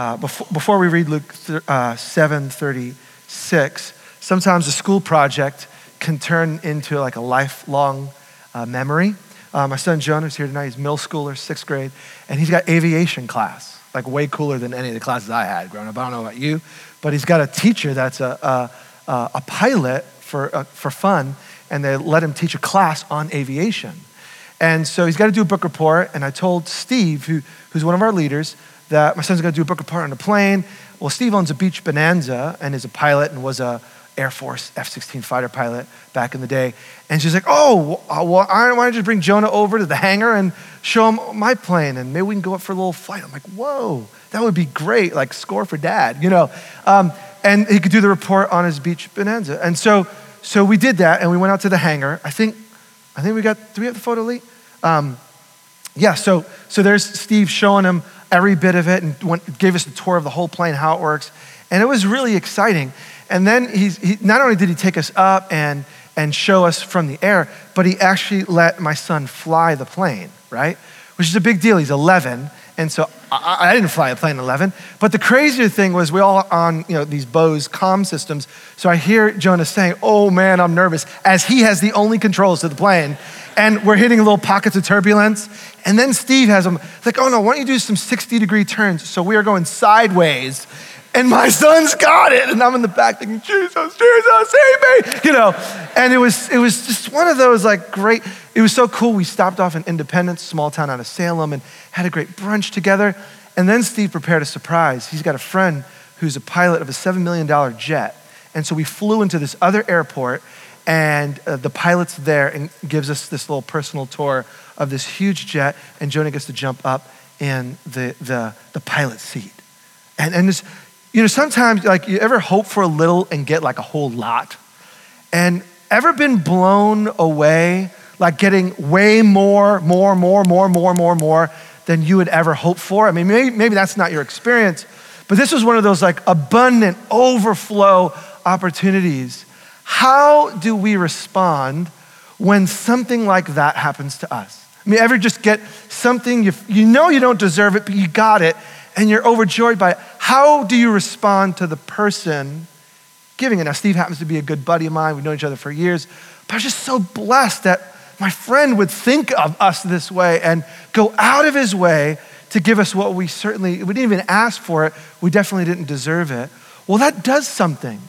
uh, before, before we read Luke th- uh, 7:36, sometimes a school project can turn into like a lifelong uh, memory. Uh, my son Jonah is here tonight. He's middle schooler, sixth grade, and he's got aviation class, like way cooler than any of the classes I had growing up. I don't know about you, but he's got a teacher that's a, a, a pilot for, uh, for fun, and they let him teach a class on aviation. And so he's got to do a book report, and I told Steve, who, who's one of our leaders, that my son's going to do a book report on a plane. Well, Steve owns a Beech Bonanza and is a pilot and was a Air Force F 16 fighter pilot back in the day. And she's like, Oh, well, why don't I just bring Jonah over to the hangar and show him my plane and maybe we can go up for a little flight? I'm like, Whoa, that would be great. Like, score for dad, you know? Um, and he could do the report on his Beech Bonanza. And so, so we did that and we went out to the hangar. I think, I think we got, do we have the photo, Lee? Um, yeah, so, so there's Steve showing him every bit of it and went, gave us a tour of the whole plane, how it works. And it was really exciting. And then he's, he, not only did he take us up and, and show us from the air, but he actually let my son fly the plane, right? Which is a big deal. He's 11. And so I, I didn't fly a plane at 11. But the crazier thing was we all on you know, these Bose comm systems. So I hear Jonah saying, oh man, I'm nervous, as he has the only controls to the plane. And we're hitting little pockets of turbulence. And then Steve has him like, oh no, why don't you do some 60 degree turns? So we are going sideways and my son's got it. And I'm in the back thinking, Jesus, Jesus, save me, you know. And it was, it was just one of those like great, it was so cool. We stopped off in Independence, small town out of Salem, and had a great brunch together. And then Steve prepared a surprise. He's got a friend who's a pilot of a $7 million jet. And so we flew into this other airport, and uh, the pilot's there and gives us this little personal tour of this huge jet, and Jonah gets to jump up in the, the, the pilot seat. And, and this, you know, sometimes like you ever hope for a little and get like a whole lot? And ever been blown away, like getting way more, more, more, more, more, more, more than you would ever hope for? I mean, maybe, maybe that's not your experience, but this was one of those like abundant overflow opportunities. How do we respond when something like that happens to us? I mean, ever just get something you, you know you don't deserve it, but you got it, and you're overjoyed by it. How do you respond to the person giving it? Now, Steve happens to be a good buddy of mine. We've known each other for years, but I was just so blessed that my friend would think of us this way and go out of his way to give us what we certainly, we didn't even ask for it. We definitely didn't deserve it. Well, that does something.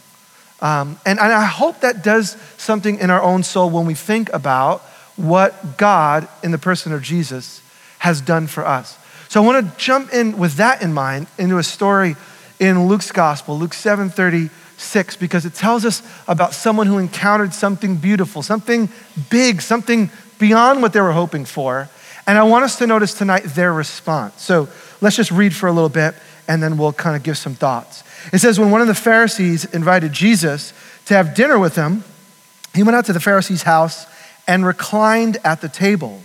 Um, and, and I hope that does something in our own soul when we think about what God, in the person of Jesus, has done for us. So I want to jump in with that in mind into a story in Luke's gospel, Luke 7:36, because it tells us about someone who encountered something beautiful, something big, something beyond what they were hoping for. And I want us to notice tonight their response. So let's just read for a little bit and then we'll kind of give some thoughts. It says, when one of the Pharisees invited Jesus to have dinner with him, he went out to the Pharisee's house and reclined at the table.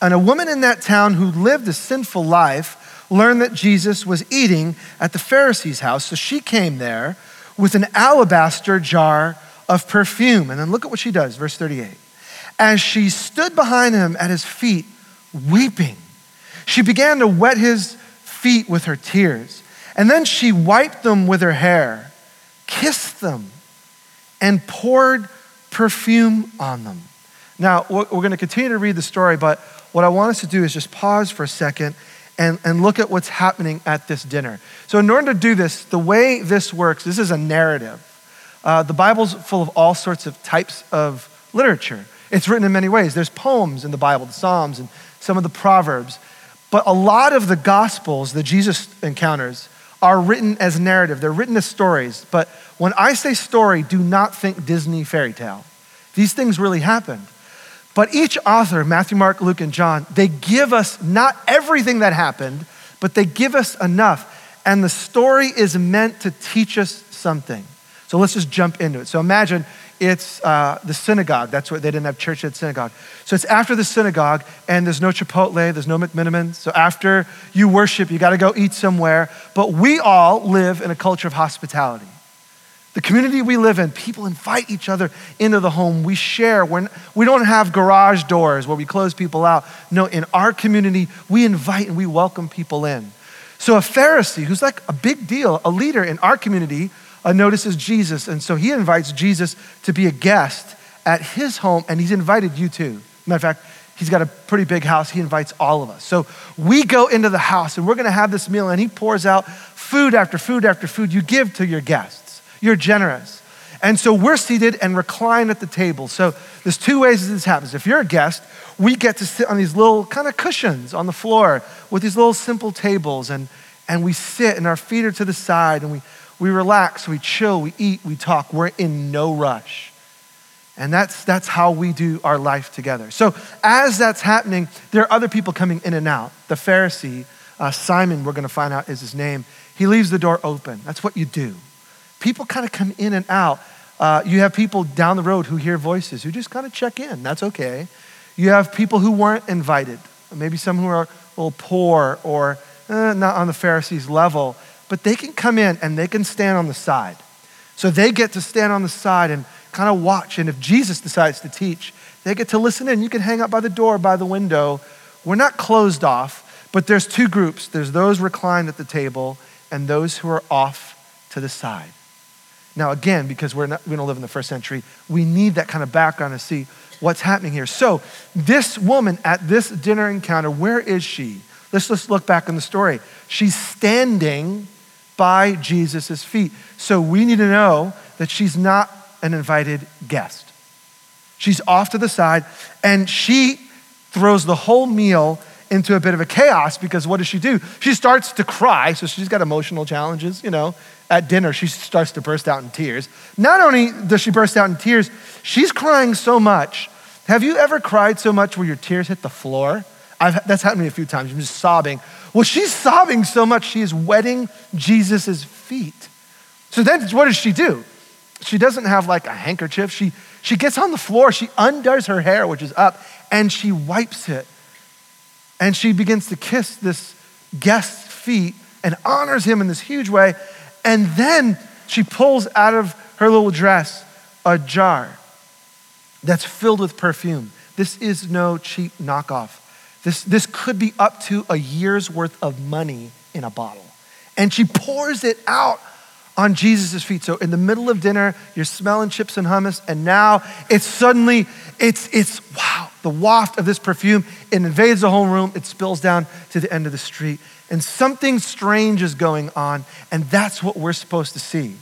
And a woman in that town who lived a sinful life learned that Jesus was eating at the Pharisee's house. So she came there with an alabaster jar of perfume. And then look at what she does, verse 38. As she stood behind him at his feet, weeping, she began to wet his feet with her tears. And then she wiped them with her hair, kissed them, and poured perfume on them. Now, we're going to continue to read the story, but what I want us to do is just pause for a second and, and look at what's happening at this dinner. So, in order to do this, the way this works, this is a narrative. Uh, the Bible's full of all sorts of types of literature. It's written in many ways. There's poems in the Bible, the Psalms, and some of the Proverbs. But a lot of the Gospels that Jesus encounters are written as narrative, they're written as stories. But when I say story, do not think Disney fairy tale. These things really happened. But each author, Matthew, Mark, Luke, and John, they give us not everything that happened, but they give us enough. And the story is meant to teach us something. So let's just jump into it. So imagine it's uh, the synagogue. That's what they didn't have church at synagogue. So it's after the synagogue, and there's no Chipotle, there's no McMiniman. So after you worship, you got to go eat somewhere. But we all live in a culture of hospitality. The community we live in, people invite each other into the home. We share. We're, we don't have garage doors where we close people out. No, in our community, we invite and we welcome people in. So a Pharisee, who's like a big deal, a leader in our community, uh, notices Jesus. And so he invites Jesus to be a guest at his home, and he's invited you too. Matter of fact, he's got a pretty big house. He invites all of us. So we go into the house and we're going to have this meal, and he pours out food after food after food you give to your guests. You're generous. And so we're seated and recline at the table. So there's two ways this happens. If you're a guest, we get to sit on these little kind of cushions on the floor with these little simple tables, and, and we sit and our feet are to the side and we, we relax, we chill, we eat, we talk. We're in no rush. And that's, that's how we do our life together. So, as that's happening, there are other people coming in and out. The Pharisee, uh, Simon, we're going to find out is his name, he leaves the door open. That's what you do. People kind of come in and out. Uh, you have people down the road who hear voices who just kind of check in. That's okay. You have people who weren't invited, maybe some who are a little poor or eh, not on the Pharisees' level, but they can come in and they can stand on the side. So they get to stand on the side and kind of watch. And if Jesus decides to teach, they get to listen in. You can hang out by the door, by the window. We're not closed off, but there's two groups there's those reclined at the table and those who are off to the side. Now, again, because we're not, we don't live in the first century, we need that kind of background to see what's happening here. So, this woman at this dinner encounter, where is she? Let's just look back in the story. She's standing by Jesus' feet. So, we need to know that she's not an invited guest. She's off to the side, and she throws the whole meal into a bit of a chaos because what does she do? She starts to cry, so she's got emotional challenges, you know. At dinner, she starts to burst out in tears. Not only does she burst out in tears, she's crying so much. Have you ever cried so much where your tears hit the floor? I've, that's happened to me a few times. I'm just sobbing. Well, she's sobbing so much, she is wetting Jesus' feet. So then what does she do? She doesn't have like a handkerchief. She, she gets on the floor, she undoes her hair, which is up, and she wipes it and she begins to kiss this guest's feet and honors him in this huge way. And then she pulls out of her little dress a jar that's filled with perfume. This is no cheap knockoff. This, this could be up to a year's worth of money in a bottle. And she pours it out on Jesus' feet. So in the middle of dinner, you're smelling chips and hummus, and now it's suddenly, it's, it's wow, the waft of this perfume, it invades the whole room, it spills down to the end of the street. And something strange is going on, and that's what we're supposed to see.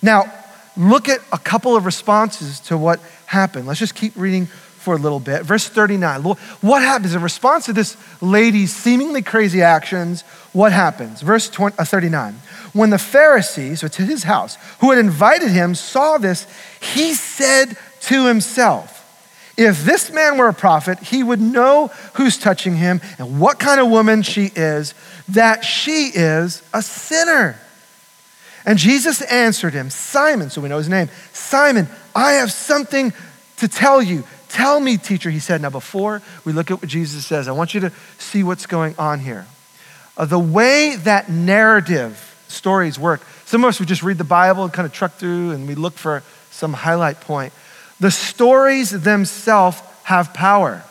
Now, look at a couple of responses to what happened. Let's just keep reading for a little bit. Verse 39. What happens in response to this lady's seemingly crazy actions? What happens? Verse 20, uh, 39. When the Pharisees, so to his house, who had invited him, saw this, he said to himself, If this man were a prophet, he would know who's touching him and what kind of woman she is, that she is a sinner. And Jesus answered him, Simon, so we know his name, Simon, I have something to tell you. Tell me, teacher, he said. Now, before we look at what Jesus says, I want you to see what's going on here. Uh, the way that narrative stories work. Some of us, would just read the Bible and kind of truck through and we look for some highlight point. The stories themselves have power.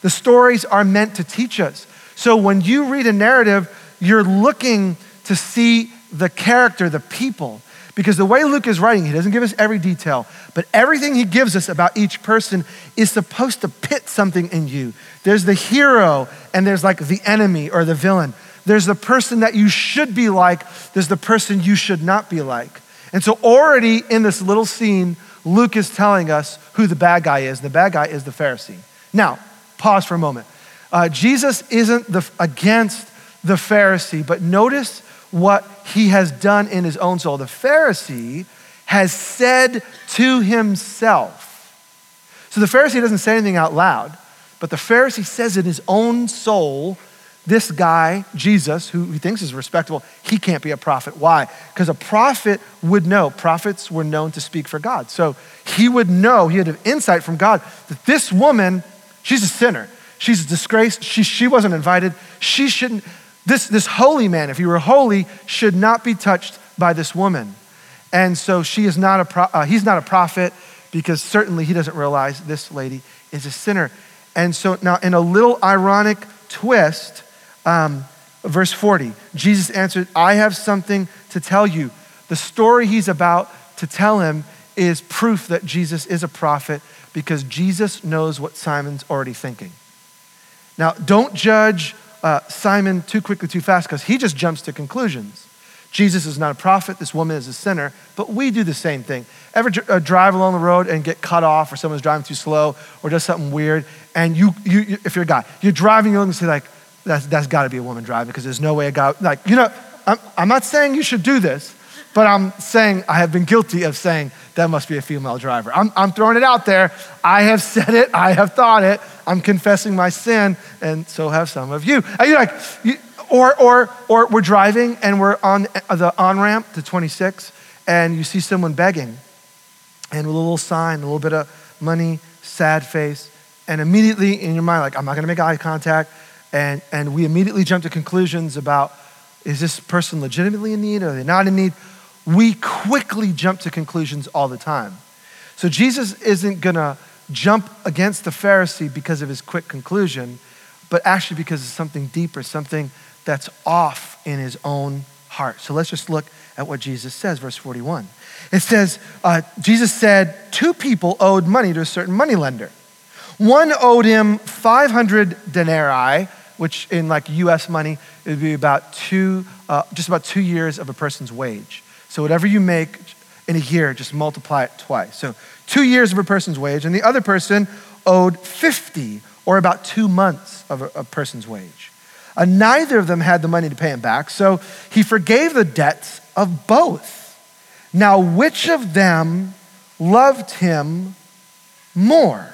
The stories are meant to teach us. So when you read a narrative, you're looking to see the character, the people. Because the way Luke is writing, he doesn't give us every detail, but everything he gives us about each person is supposed to pit something in you. There's the hero, and there's like the enemy or the villain. There's the person that you should be like, there's the person you should not be like. And so, already in this little scene, Luke is telling us who the bad guy is. The bad guy is the Pharisee. Now, pause for a moment. Uh, Jesus isn't the, against the Pharisee, but notice what he has done in his own soul. The Pharisee has said to himself. So the Pharisee doesn't say anything out loud, but the Pharisee says in his own soul, this guy, Jesus, who he thinks is respectable, he can't be a prophet. Why? Because a prophet would know. Prophets were known to speak for God. So he would know, he had an insight from God that this woman, she's a sinner. She's a disgrace. She, she wasn't invited. She shouldn't, this, this holy man, if he were holy, should not be touched by this woman. And so she is not a pro, uh, he's not a prophet because certainly he doesn't realize this lady is a sinner. And so now, in a little ironic twist, um, verse 40, Jesus answered, I have something to tell you. The story he's about to tell him is proof that Jesus is a prophet because Jesus knows what Simon's already thinking. Now, don't judge uh, Simon too quickly, too fast, because he just jumps to conclusions. Jesus is not a prophet, this woman is a sinner, but we do the same thing. Ever uh, drive along the road and get cut off, or someone's driving too slow, or does something weird, and you, you, you if you're a guy, you're driving, along and say, like, that's, that's got to be a woman driving, because there's no way a guy, like, you know, I'm, I'm not saying you should do this, but I'm saying I have been guilty of saying that must be a female driver. I'm, I'm throwing it out there. I have said it, I have thought it. I'm confessing my sin, and so have some of you. Are you like, you, or, or, or we're driving and we're on the on ramp to 26, and you see someone begging, and with a little sign, a little bit of money, sad face, and immediately in your mind, like, I'm not gonna make eye contact, and, and we immediately jump to conclusions about is this person legitimately in need? Are they not in need? We quickly jump to conclusions all the time. So Jesus isn't gonna jump against the Pharisee because of his quick conclusion, but actually because of something deeper, something that's off in his own heart. So let's just look at what Jesus says, verse 41. It says, uh, Jesus said, Two people owed money to a certain moneylender. One owed him 500 denarii, which in like US money, it would be about two, uh, just about two years of a person's wage. So whatever you make in a year, just multiply it twice. So two years of a person's wage, and the other person owed 50 or about two months of a, a person's wage. Uh, neither of them had the money to pay him back, so he forgave the debts of both. Now, which of them loved him more?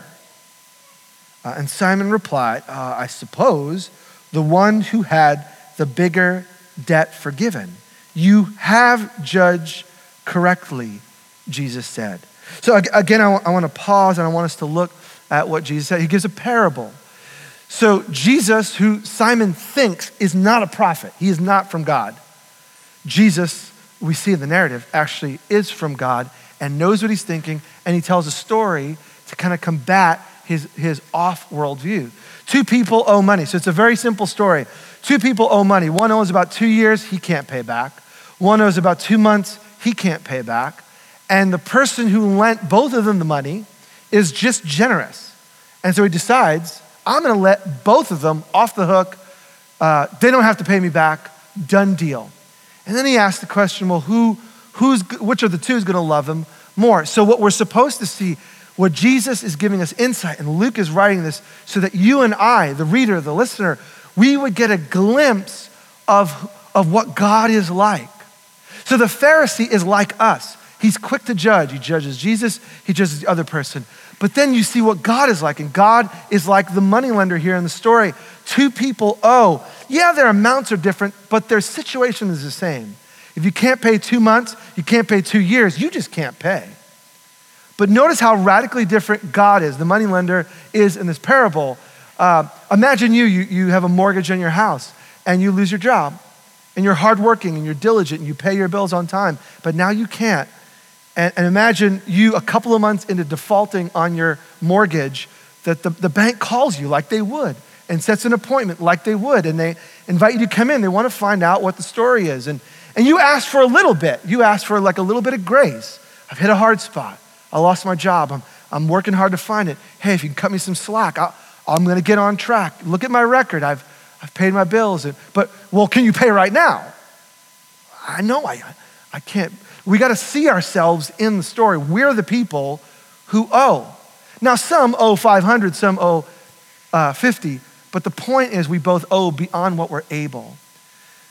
Uh, and Simon replied, uh, I suppose the one who had the bigger debt forgiven. You have judged correctly, Jesus said. So again, I want to pause and I want us to look at what Jesus said. He gives a parable. So Jesus, who Simon thinks is not a prophet, he is not from God. Jesus, we see in the narrative, actually is from God and knows what he's thinking, and he tells a story to kind of combat his, his off world view. Two people owe money. So it's a very simple story. Two people owe money. One owes about two years, he can't pay back. One owes about two months, he can't pay back. And the person who lent both of them the money is just generous. And so he decides, I'm going to let both of them off the hook. Uh, they don't have to pay me back. Done deal. And then he asks the question well, who, who's, which of the two is going to love him more? So, what we're supposed to see, what Jesus is giving us insight, and Luke is writing this so that you and I, the reader, the listener, we would get a glimpse of, of what God is like. So the Pharisee is like us. He's quick to judge. He judges Jesus, he judges the other person. But then you see what God is like, and God is like the moneylender here in the story. Two people owe. Yeah, their amounts are different, but their situation is the same. If you can't pay two months, you can't pay two years, you just can't pay. But notice how radically different God is, the moneylender is in this parable. Uh, imagine you, you, you have a mortgage on your house and you lose your job and you're hardworking and you're diligent and you pay your bills on time, but now you can't. And, and imagine you a couple of months into defaulting on your mortgage, that the, the bank calls you like they would and sets an appointment like they would, and they invite you to come in. They want to find out what the story is. And, and you ask for a little bit. You ask for like a little bit of grace. I've hit a hard spot. I lost my job. I'm, I'm working hard to find it. Hey, if you can cut me some slack, i am going to get on track. Look at my record. I've, I've paid my bills. And, but, well, can you pay right now? I know I, I can't. We got to see ourselves in the story. We're the people who owe. Now, some owe 500, some owe uh, 50, but the point is we both owe beyond what we're able.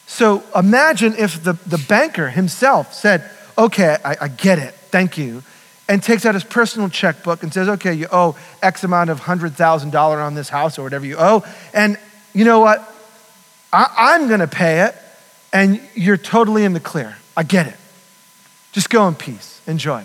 So imagine if the, the banker himself said, Okay, I, I get it, thank you, and takes out his personal checkbook and says, Okay, you owe X amount of $100,000 on this house or whatever you owe, and you know what? I, am going to pay it, and you're totally in the clear. I get it. Just go in peace. Enjoy.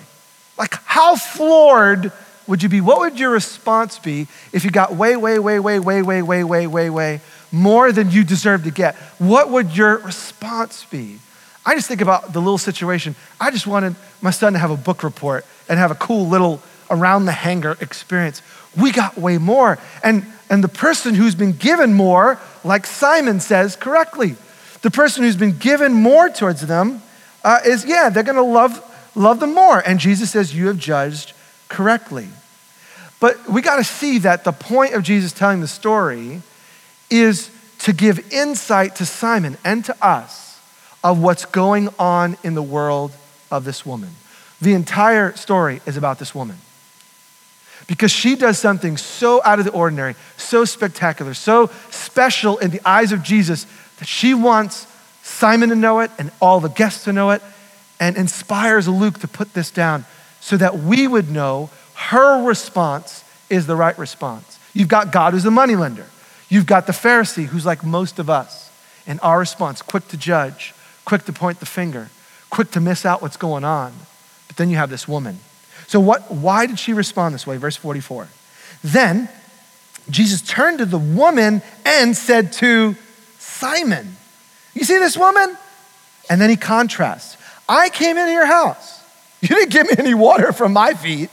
Like, how floored would you be? What would your response be if you got way, way, way, way, way, way, way, way, way, way more than you deserve to get? What would your response be? I just think about the little situation. I just wanted my son to have a book report and have a cool little around the hangar experience. We got way more. And and the person who's been given more, like Simon says correctly, the person who's been given more towards them uh, is, yeah, they're going to love, love them more. And Jesus says, You have judged correctly. But we got to see that the point of Jesus telling the story is to give insight to Simon and to us of what's going on in the world of this woman. The entire story is about this woman because she does something so out of the ordinary, so spectacular, so special in the eyes of Jesus that she wants Simon to know it and all the guests to know it and inspires Luke to put this down so that we would know her response is the right response. You've got God who's a moneylender. You've got the Pharisee who's like most of us. And our response, quick to judge, quick to point the finger, quick to miss out what's going on. But then you have this woman so, what, why did she respond this way? Verse 44. Then Jesus turned to the woman and said to Simon, You see this woman? And then he contrasts I came into your house. You didn't give me any water from my feet,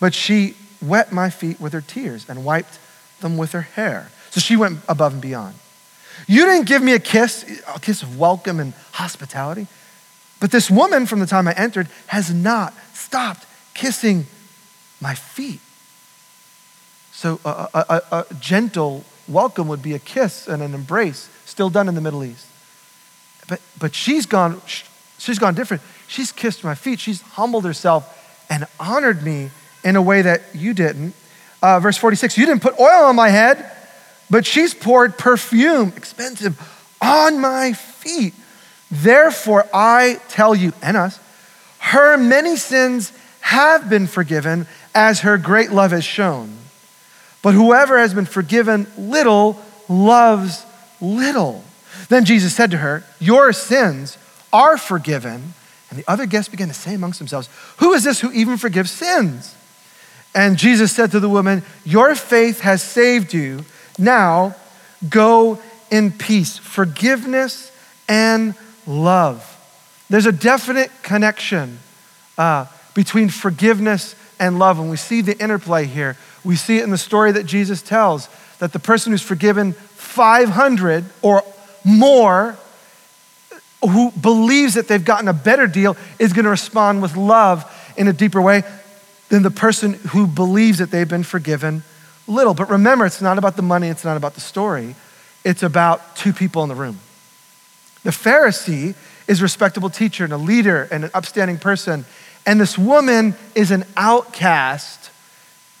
but she wet my feet with her tears and wiped them with her hair. So she went above and beyond. You didn't give me a kiss, a kiss of welcome and hospitality. But this woman, from the time I entered, has not stopped kissing my feet. So a, a, a, gentle welcome would be a kiss and an embrace, still done in the Middle East. But, but she's gone, she's gone different. She's kissed my feet. She's humbled herself and honored me in a way that you didn't. Uh, verse 46, you didn't put oil on my head, but she's poured perfume, expensive, on my feet. Therefore, I tell you and us, her many sins have been forgiven as her great love has shown. But whoever has been forgiven little loves little. Then Jesus said to her, Your sins are forgiven. And the other guests began to say amongst themselves, Who is this who even forgives sins? And Jesus said to the woman, Your faith has saved you. Now go in peace. Forgiveness and love. There's a definite connection uh, between forgiveness and love. And we see the interplay here. We see it in the story that Jesus tells that the person who's forgiven 500 or more, who believes that they've gotten a better deal, is going to respond with love in a deeper way than the person who believes that they've been forgiven little. But remember, it's not about the money, it's not about the story, it's about two people in the room. The Pharisee is a respectable teacher and a leader and an upstanding person. And this woman is an outcast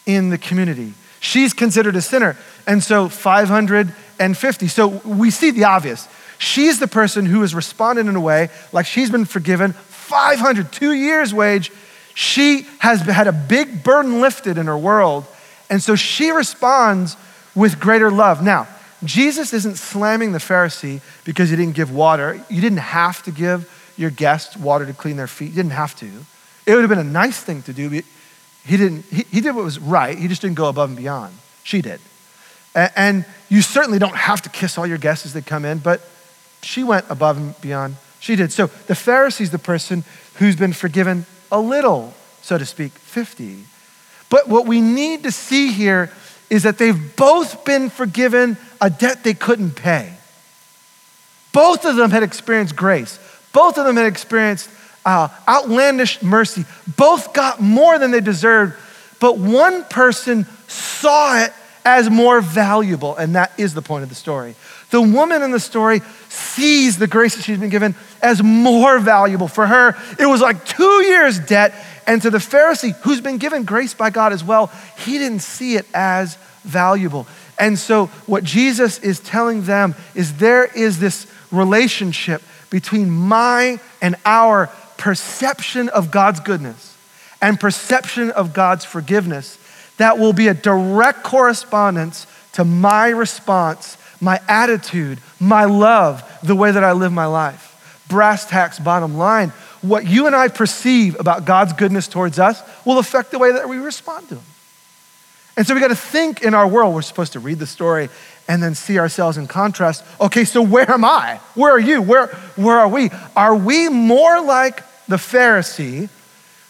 in the community. She's considered a sinner. And so 550. So we see the obvious. She's the person who has responded in a way like she's been forgiven 500, two years' wage. She has had a big burden lifted in her world. And so she responds with greater love. Now, Jesus isn't slamming the Pharisee because he didn't give water. You didn't have to give your guests water to clean their feet. You didn't have to. It would have been a nice thing to do. But he, didn't, he, he did what was right. He just didn't go above and beyond. She did. And, and you certainly don't have to kiss all your guests as they come in, but she went above and beyond. She did. So the Pharisee's the person who's been forgiven a little, so to speak, 50. But what we need to see here is that they've both been forgiven a debt they couldn't pay. Both of them had experienced grace. Both of them had experienced uh, outlandish mercy. Both got more than they deserved, but one person saw it as more valuable, and that is the point of the story. The woman in the story sees the grace that she's been given as more valuable. For her, it was like two years' debt, and to the Pharisee, who's been given grace by God as well, he didn't see it as valuable. And so, what Jesus is telling them is there is this relationship between my and our perception of God's goodness and perception of God's forgiveness that will be a direct correspondence to my response, my attitude, my love, the way that I live my life. Brass tacks, bottom line, what you and I perceive about God's goodness towards us will affect the way that we respond to Him. And so we got to think in our world. We're supposed to read the story and then see ourselves in contrast. Okay, so where am I? Where are you? Where, where are we? Are we more like the Pharisee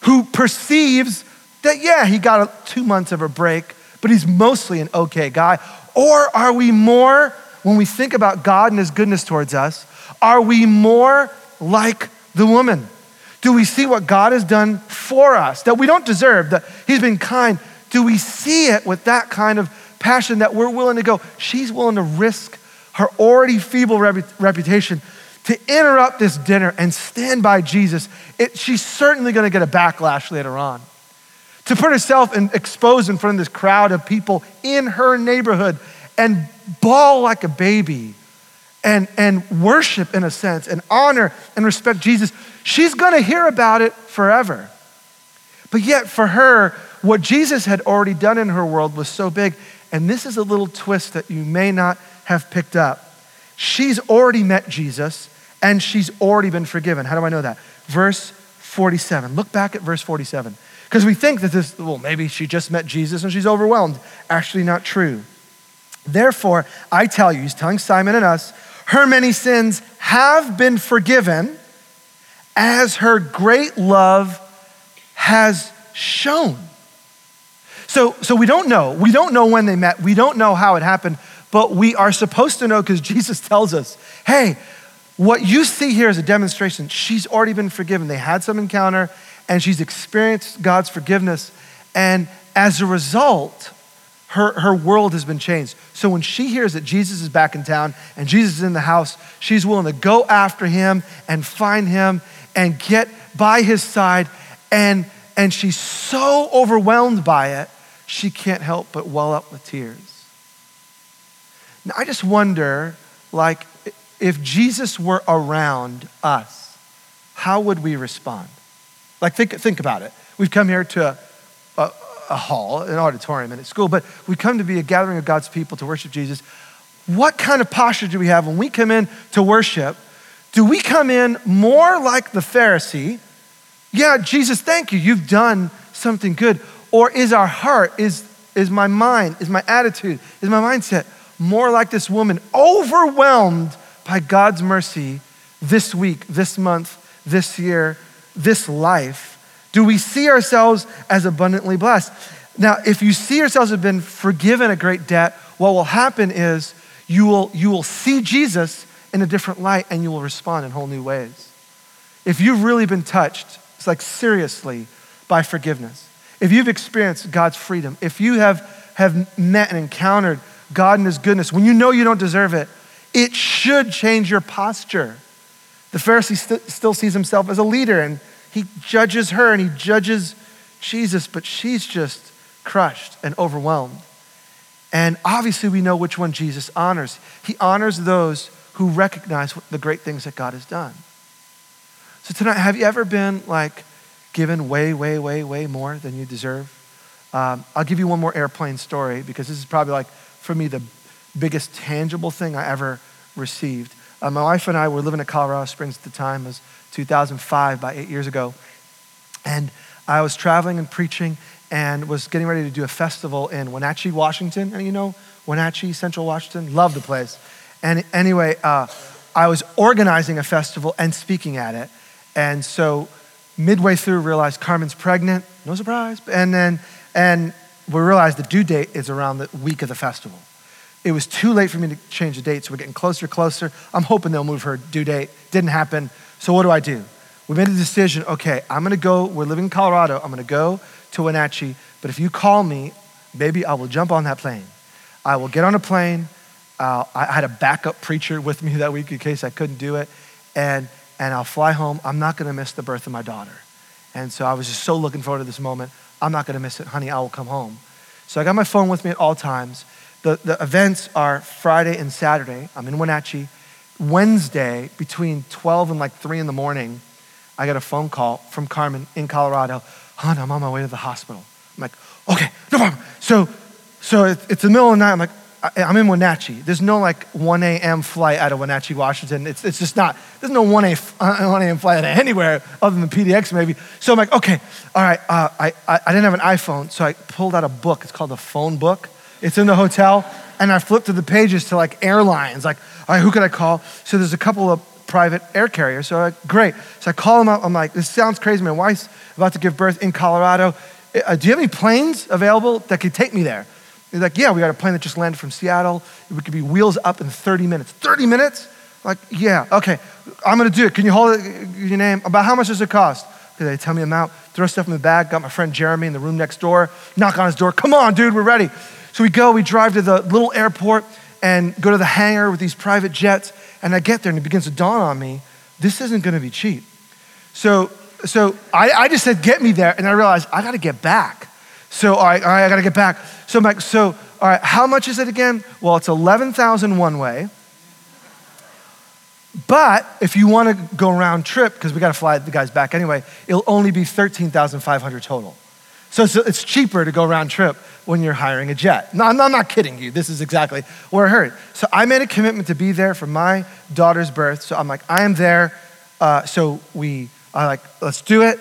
who perceives that, yeah, he got a, two months of a break, but he's mostly an okay guy? Or are we more, when we think about God and his goodness towards us, are we more like the woman? Do we see what God has done for us that we don't deserve, that he's been kind? Do we see it with that kind of passion that we're willing to go? She's willing to risk her already feeble reputation to interrupt this dinner and stand by Jesus. It, she's certainly going to get a backlash later on. To put herself and exposed in front of this crowd of people in her neighborhood and bawl like a baby and, and worship in a sense and honor and respect Jesus, she's going to hear about it forever. But yet, for her, what Jesus had already done in her world was so big. And this is a little twist that you may not have picked up. She's already met Jesus and she's already been forgiven. How do I know that? Verse 47. Look back at verse 47. Because we think that this, well, maybe she just met Jesus and she's overwhelmed. Actually, not true. Therefore, I tell you, he's telling Simon and us, her many sins have been forgiven as her great love has shown. So, so we don't know. We don't know when they met. We don't know how it happened, but we are supposed to know because Jesus tells us, hey, what you see here is a demonstration. She's already been forgiven. They had some encounter and she's experienced God's forgiveness. And as a result, her, her world has been changed. So when she hears that Jesus is back in town and Jesus is in the house, she's willing to go after him and find him and get by his side. And, and she's so overwhelmed by it, she can't help but well up with tears. Now, I just wonder, like, if Jesus were around us, how would we respond? Like, think, think about it. We've come here to a, a, a hall, an auditorium, and at school, but we come to be a gathering of God's people to worship Jesus. What kind of posture do we have when we come in to worship? Do we come in more like the Pharisee? Yeah, Jesus, thank you. You've done something good. Or is our heart, is, is my mind, is my attitude, is my mindset more like this woman, overwhelmed by God's mercy this week, this month, this year, this life? Do we see ourselves as abundantly blessed? Now, if you see yourselves as been forgiven a great debt, what will happen is you will, you will see Jesus in a different light and you will respond in whole new ways. If you've really been touched, it's like seriously, by forgiveness, if you've experienced God's freedom, if you have, have met and encountered God and His goodness, when you know you don't deserve it, it should change your posture. The Pharisee st- still sees himself as a leader and he judges her and he judges Jesus, but she's just crushed and overwhelmed. And obviously, we know which one Jesus honors. He honors those who recognize the great things that God has done. So, tonight, have you ever been like given way, way, way, way more than you deserve? Um, I'll give you one more airplane story because this is probably like, for me, the biggest tangible thing I ever received. Uh, my wife and I were living in Colorado Springs at the time. It was 2005, about eight years ago. And I was traveling and preaching and was getting ready to do a festival in Wenatchee, Washington. And you know, Wenatchee, Central Washington, love the place. And anyway, uh, I was organizing a festival and speaking at it. And so midway through, realized Carmen's pregnant. No surprise. And then, and we realized the due date is around the week of the festival. It was too late for me to change the date, so we're getting closer, closer. I'm hoping they'll move her due date. Didn't happen. So what do I do? We made a decision. Okay, I'm gonna go. We're living in Colorado. I'm gonna go to Wenatchee. But if you call me, baby, I will jump on that plane. I will get on a plane. Uh, I had a backup preacher with me that week in case I couldn't do it, and and I'll fly home. I'm not gonna miss the birth of my daughter. And so I was just so looking forward to this moment. I'm not gonna miss it, honey. I will come home. So I got my phone with me at all times. The, the events are Friday and Saturday. I'm in Wenatchee. Wednesday, between 12 and like 3 in the morning, I got a phone call from Carmen in Colorado. Hon, I'm on my way to the hospital. I'm like, okay, no problem. So, so it's the middle of the night. I'm like, I'm in Wenatchee. There's no like 1 a.m. flight out of Wenatchee, Washington. It's, it's just not, there's no 1 a.m. flight out of anywhere other than PDX maybe. So I'm like, okay, all right. Uh, I, I, I didn't have an iPhone, so I pulled out a book. It's called the phone book. It's in the hotel. And I flipped through the pages to like airlines, like, all right, who could I call? So there's a couple of private air carriers. So I'm like, great. So I call them up. I'm like, this sounds crazy. My wife's about to give birth in Colorado. Uh, do you have any planes available that could take me there? He's like, yeah, we got a plane that just landed from Seattle. We could be wheels up in 30 minutes. 30 minutes? Like, yeah, okay, I'm gonna do it. Can you hold it, your name? About how much does it cost? Okay, they tell me amount, throw stuff in the bag, got my friend Jeremy in the room next door, knock on his door, come on, dude, we're ready. So we go, we drive to the little airport and go to the hangar with these private jets, and I get there and it begins to dawn on me, this isn't gonna be cheap. So, so I, I just said, get me there, and I realized I gotta get back. So, all right, all right, I gotta get back. So I'm like, so, all right, how much is it again? Well, it's 11,000 one way. But if you want to go round trip, because we got to fly the guys back anyway, it'll only be 13,500 total. So it's, it's, cheaper to go round trip when you're hiring a jet. No, I'm not kidding you. This is exactly where I heard. So I made a commitment to be there for my daughter's birth. So I'm like, I am there. Uh, so we are like, let's do it.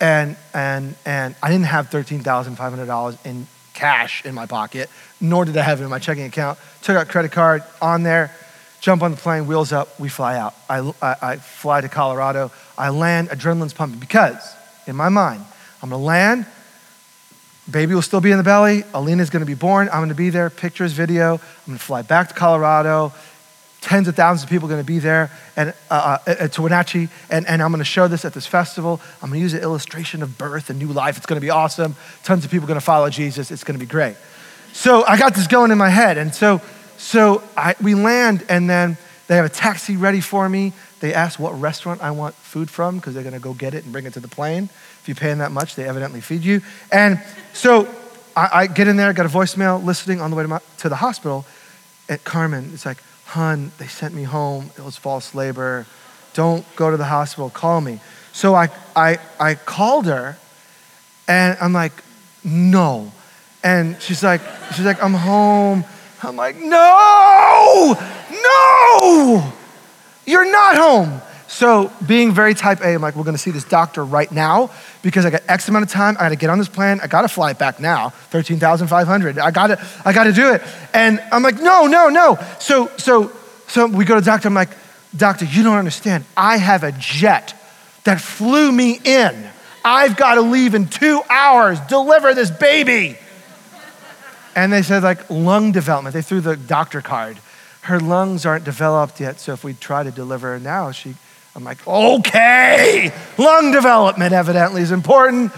And, and, and I didn't have $13,500 in cash in my pocket, nor did I have it in my checking account. Took out credit card on there jump on the plane, wheels up, we fly out. I, I, I fly to Colorado. I land, adrenaline's pumping because in my mind, I'm gonna land, baby will still be in the belly, Alina's gonna be born, I'm gonna be there, pictures, video, I'm gonna fly back to Colorado. Tens of thousands of people are going to be there and, uh, uh, Wenatchee, and, and I'm going to show this at this festival. I'm going to use an illustration of birth and new life. It's going to be awesome. Tons of people are going to follow Jesus. It's going to be great. So I got this going in my head. And so so I, we land, and then they have a taxi ready for me. They ask what restaurant I want food from because they're going to go get it and bring it to the plane. If you pay them that much, they evidently feed you. And so I, I get in there, got a voicemail listening on the way to, my, to the hospital. At Carmen, it's like, "Hun, they sent me home. It was false labor. Don't go to the hospital. Call me." So I, I, I called her, and I'm like, "No," and she's like, "She's like, I'm home." I'm like, no, no, you're not home. So, being very type A, I'm like, we're gonna see this doctor right now because I got X amount of time. I gotta get on this plane. I gotta fly it back now, 13,500. I gotta, I gotta do it. And I'm like, no, no, no. So, so, so we go to the doctor. I'm like, doctor, you don't understand. I have a jet that flew me in. I've gotta leave in two hours, deliver this baby. And they said, like, lung development. They threw the doctor card. Her lungs aren't developed yet, so if we try to deliver her now, she, I'm like, okay, lung development evidently is important.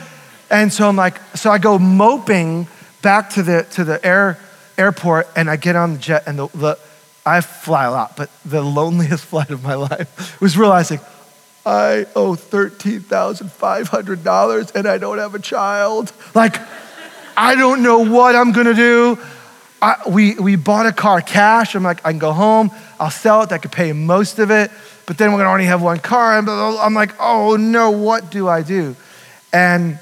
And so I'm like, so I go moping back to the, to the air, airport and I get on the jet and the, the I fly a lot, but the loneliest flight of my life was realizing I owe $13,500 and I don't have a child. Like, I don't know what I'm gonna do. I, we, we bought a car cash. I'm like, I can go home, I'll sell it, I could pay most of it, but then we're gonna only have one car. And I'm like, oh no, what do I do? And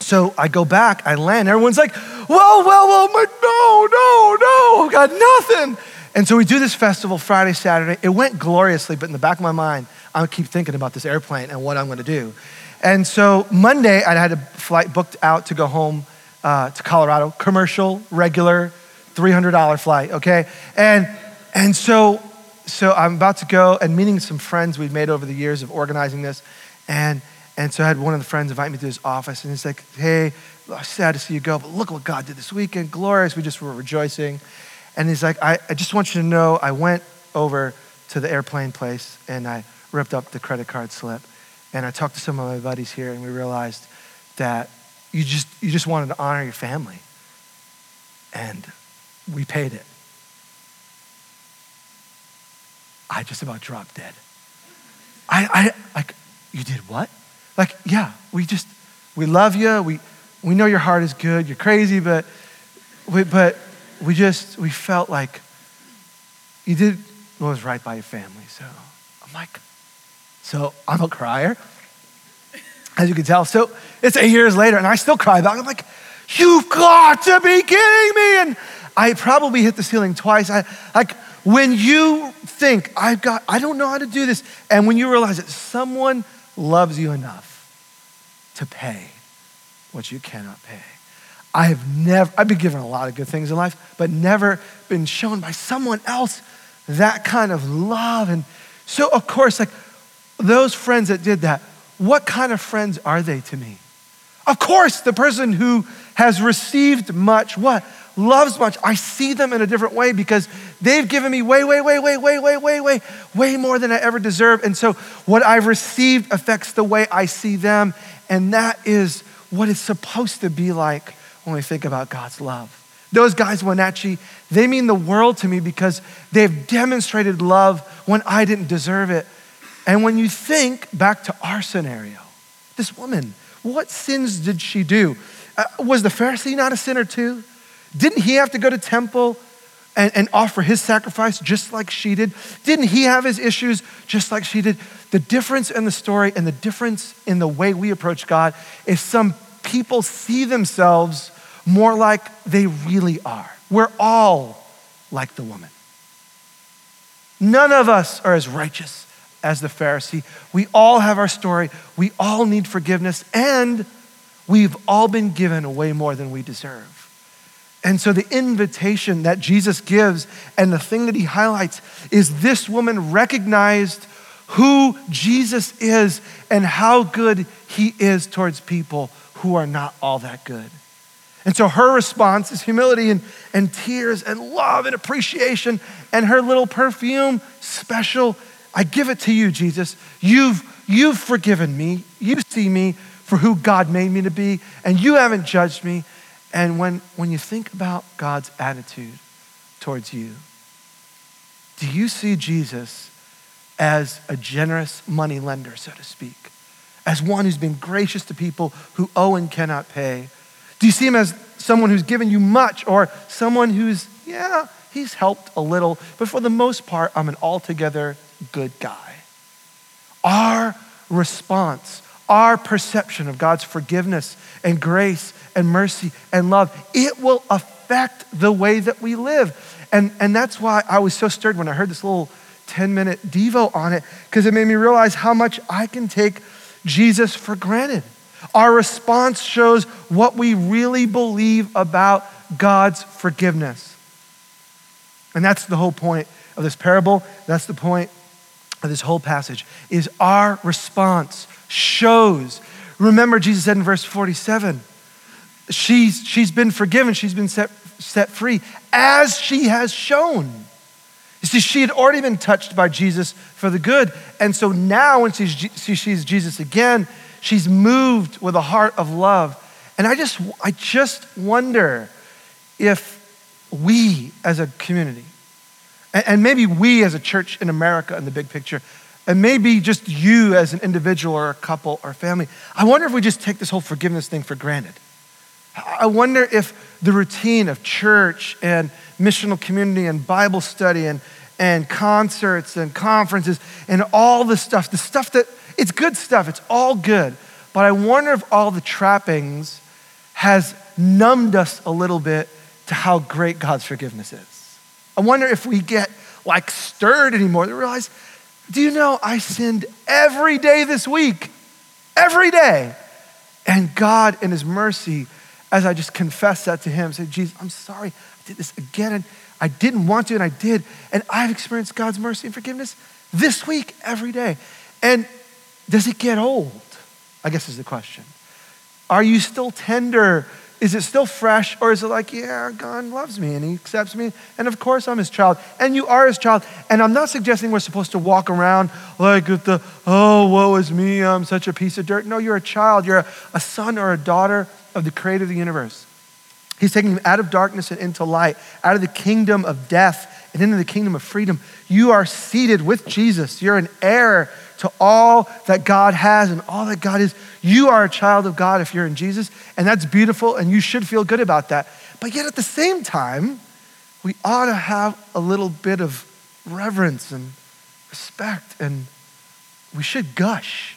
so I go back, I land, everyone's like, well, well, well, I'm like, no, no, no, got nothing. And so we do this festival Friday, Saturday. It went gloriously, but in the back of my mind, I keep thinking about this airplane and what I'm gonna do. And so Monday, I had a flight booked out to go home uh, to Colorado, commercial, regular, $300 flight, okay? And, and so, so I'm about to go and meeting some friends we've made over the years of organizing this. And, and so I had one of the friends invite me to his office, and he's like, hey, sad to see you go, but look what God did this weekend, glorious. We just were rejoicing. And he's like, I, I just want you to know I went over to the airplane place and I ripped up the credit card slip. And I talked to some of my buddies here, and we realized that you just, you just wanted to honor your family. And we paid it. I just about dropped dead. I, I like, you did what? Like, yeah, we just, we love you. We, we know your heart is good. You're crazy, but, we, but we just, we felt like you did what was right by your family. So I'm like, so I'm a crier as you can tell. So it's eight years later, and I still cry about it. I'm like, you've got to be kidding me. And I probably hit the ceiling twice. I, like, when you think, I've got, I don't know how to do this, and when you realize that someone loves you enough to pay what you cannot pay. I have never, I've been given a lot of good things in life, but never been shown by someone else that kind of love. And so, of course, like those friends that did that, what kind of friends are they to me? Of course, the person who has received much, what? Loves much, I see them in a different way because they've given me way, way, way, way, way, way, way, way, way more than I ever deserve. And so what I've received affects the way I see them. And that is what it's supposed to be like when we think about God's love. Those guys, Wenatchee, they mean the world to me because they've demonstrated love when I didn't deserve it. And when you think back to our scenario, this woman, what sins did she do? Uh, was the Pharisee not a sinner too? Didn't he have to go to temple and, and offer his sacrifice just like she did? Didn't he have his issues just like she did? The difference in the story and the difference in the way we approach God is some people see themselves more like they really are. We're all like the woman. None of us are as righteous as the Pharisee. We all have our story. We all need forgiveness, and we've all been given way more than we deserve. And so, the invitation that Jesus gives and the thing that he highlights is this woman recognized who Jesus is and how good he is towards people who are not all that good. And so her response is humility and, and tears and love and appreciation and her little perfume, special. I give it to you, Jesus. You've, you've forgiven me. You see me for who God made me to be, and you haven't judged me. And when, when you think about God's attitude towards you, do you see Jesus as a generous money lender, so to speak? As one who's been gracious to people who owe and cannot pay? Do you see him as someone who's given you much or someone who's, yeah, he's helped a little, but for the most part, I'm an altogether good guy? Our response, our perception of God's forgiveness and grace and mercy and love, it will affect the way that we live. And, and that's why I was so stirred when I heard this little 10 minute Devo on it, because it made me realize how much I can take Jesus for granted. Our response shows what we really believe about God's forgiveness. And that's the whole point of this parable. That's the point of this whole passage is our response shows. Remember Jesus said in verse 47, she's, she's been forgiven, she's been set, set free as she has shown. You see, she had already been touched by Jesus for the good. And so now, when she sees Jesus again, She's moved with a heart of love. And I just, I just wonder if we as a community, and maybe we as a church in America in the big picture, and maybe just you as an individual or a couple or family, I wonder if we just take this whole forgiveness thing for granted. I wonder if the routine of church and missional community and Bible study and, and concerts and conferences and all the stuff, the stuff that it's good stuff, it's all good. But I wonder if all the trappings has numbed us a little bit to how great God's forgiveness is. I wonder if we get like stirred anymore to realize, do you know I sinned every day this week? Every day. And God, in His mercy, as I just confess that to Him, say, Jesus, I'm sorry, I did this again, and I didn't want to, and I did. And I've experienced God's mercy and forgiveness this week, every day. And does it get old? I guess is the question. Are you still tender? Is it still fresh? Or is it like, yeah, God loves me and He accepts me? And of course, I'm His child. And you are His child. And I'm not suggesting we're supposed to walk around like with the, oh, woe is me, I'm such a piece of dirt. No, you're a child. You're a, a son or a daughter of the creator of the universe. He's taking you out of darkness and into light, out of the kingdom of death and into the kingdom of freedom. You are seated with Jesus. You're an heir to all that God has and all that God is. You are a child of God if you're in Jesus, and that's beautiful, and you should feel good about that. But yet at the same time, we ought to have a little bit of reverence and respect, and we should gush.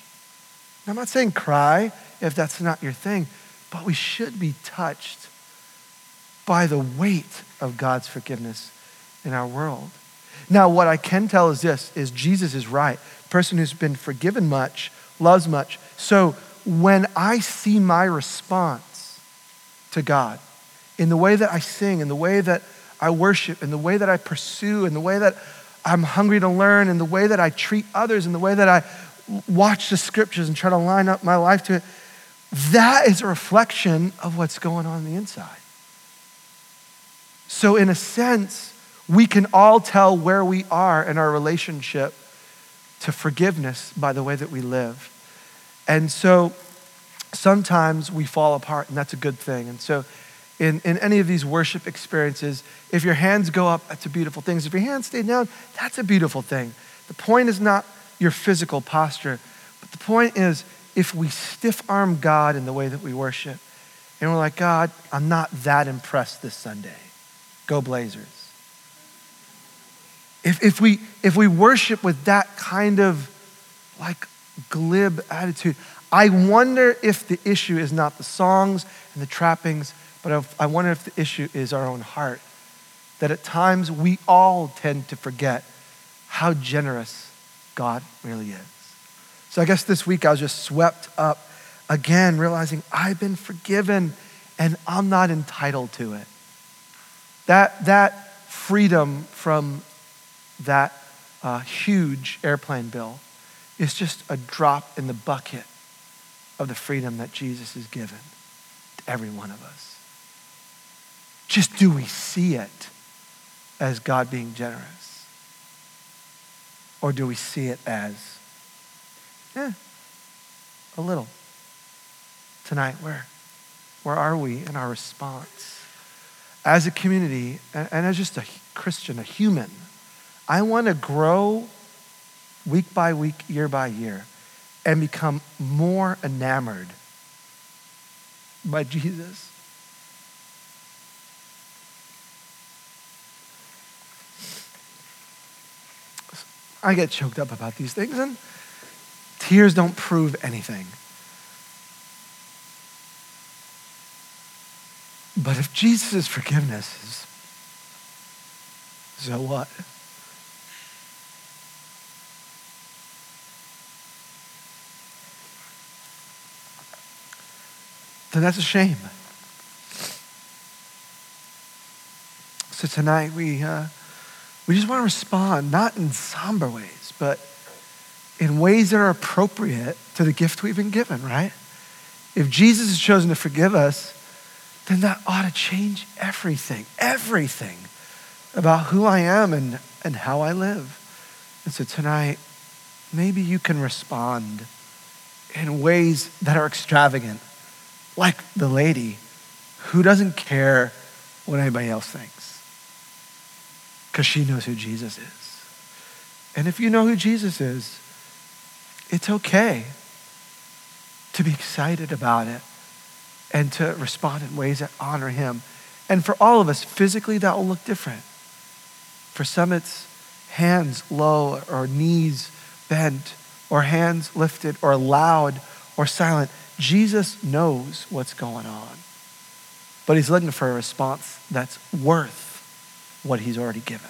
I'm not saying cry if that's not your thing, but we should be touched by the weight of God's forgiveness in our world. Now, what I can tell is this is Jesus is right. Person who's been forgiven much loves much. So when I see my response to God in the way that I sing, in the way that I worship, in the way that I pursue, in the way that I'm hungry to learn, in the way that I treat others, in the way that I watch the scriptures and try to line up my life to it, that is a reflection of what's going on, on the inside. So, in a sense, we can all tell where we are in our relationship to forgiveness by the way that we live. And so sometimes we fall apart, and that's a good thing. And so, in, in any of these worship experiences, if your hands go up, that's a beautiful thing. If your hands stay down, that's a beautiful thing. The point is not your physical posture, but the point is if we stiff arm God in the way that we worship, and we're like, God, I'm not that impressed this Sunday. Go Blazers. If, if, we, if we worship with that kind of like glib attitude, I wonder if the issue is not the songs and the trappings, but I wonder if the issue is our own heart. That at times we all tend to forget how generous God really is. So I guess this week I was just swept up again, realizing I've been forgiven and I'm not entitled to it. That, that freedom from that uh, huge airplane bill is just a drop in the bucket of the freedom that Jesus has given to every one of us. Just do we see it as God being generous? Or do we see it as, eh, a little? Tonight, where? Where are we in our response? As a community, and, and as just a Christian, a human, I want to grow week by week, year by year, and become more enamored by Jesus. I get choked up about these things, and tears don't prove anything. But if Jesus' forgiveness is, so what? Then that's a shame. So tonight we, uh, we just want to respond, not in somber ways, but in ways that are appropriate to the gift we've been given, right? If Jesus has chosen to forgive us, then that ought to change everything, everything about who I am and, and how I live. And so tonight, maybe you can respond in ways that are extravagant like the lady who doesn't care what anybody else thinks because she knows who Jesus is. And if you know who Jesus is, it's okay to be excited about it and to respond in ways that honor him. And for all of us, physically, that will look different. For some, it's hands low or knees bent or hands lifted or loud or silent. Jesus knows what's going on, but he's looking for a response that's worth what he's already given.